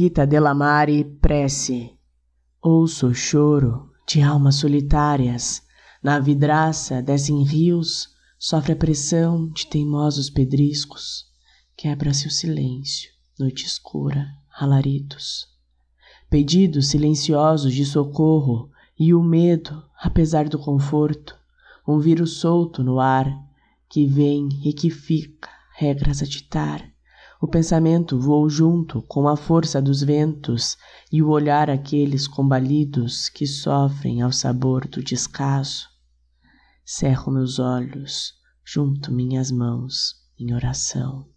Rita Delamare, prece. Ouço o choro de almas solitárias. Na vidraça descem rios, sofre a pressão de teimosos pedriscos. Quebra-se o silêncio, noite escura, alaridos. Pedidos silenciosos de socorro e o medo, apesar do conforto. Um vírus solto no ar que vem e que fica, regras a ditar o pensamento voou junto com a força dos ventos e o olhar aqueles combalidos que sofrem ao sabor do descaso. Cerro meus olhos, junto minhas mãos em oração.